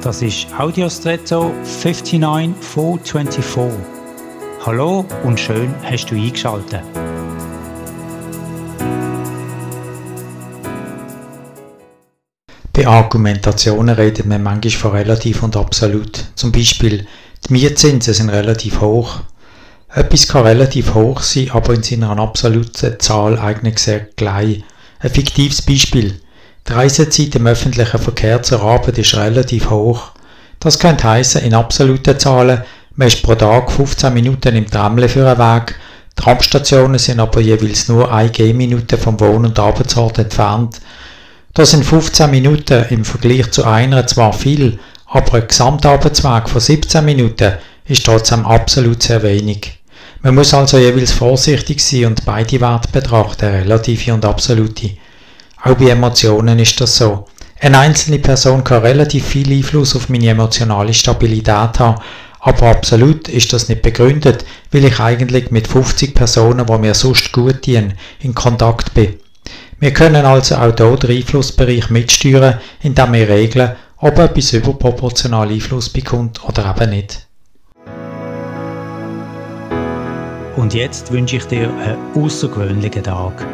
Das ist Audiostretto 59424. Hallo und schön hast du eingeschaltet. Bei Argumentationen redet man manchmal von relativ und absolut. Zum Beispiel, die Mietzinsen sind relativ hoch. Etwas kann relativ hoch sein, aber in seiner absoluten Zahl eigentlich sehr gleich. Ein fiktives Beispiel. Die Reisezeit im öffentlichen Verkehr zur Arbeit ist relativ hoch. Das könnte heißen in absoluten Zahlen, man ist pro Tag 15 Minuten im Tramle für einen Weg, Tramstationen sind aber jeweils nur eine Gehminute vom Wohn- und Arbeitsort entfernt. Das sind 15 Minuten im Vergleich zu einer zwar viel, aber ein Gesamtarbeitsweg von 17 Minuten ist trotzdem absolut sehr wenig. Man muss also jeweils vorsichtig sein und beide Werte betrachten, relative und absolute. Auch bei Emotionen ist das so. Eine einzelne Person kann relativ viel Einfluss auf meine emotionale Stabilität haben, aber absolut ist das nicht begründet, weil ich eigentlich mit 50 Personen, die mir sonst gut dienen, in Kontakt bin. Wir können also auch hier den Einflussbereich mitsteuern, indem wir regeln, ob etwas überproportional Einfluss bekommt oder eben nicht. Und jetzt wünsche ich dir einen außergewöhnlichen Tag.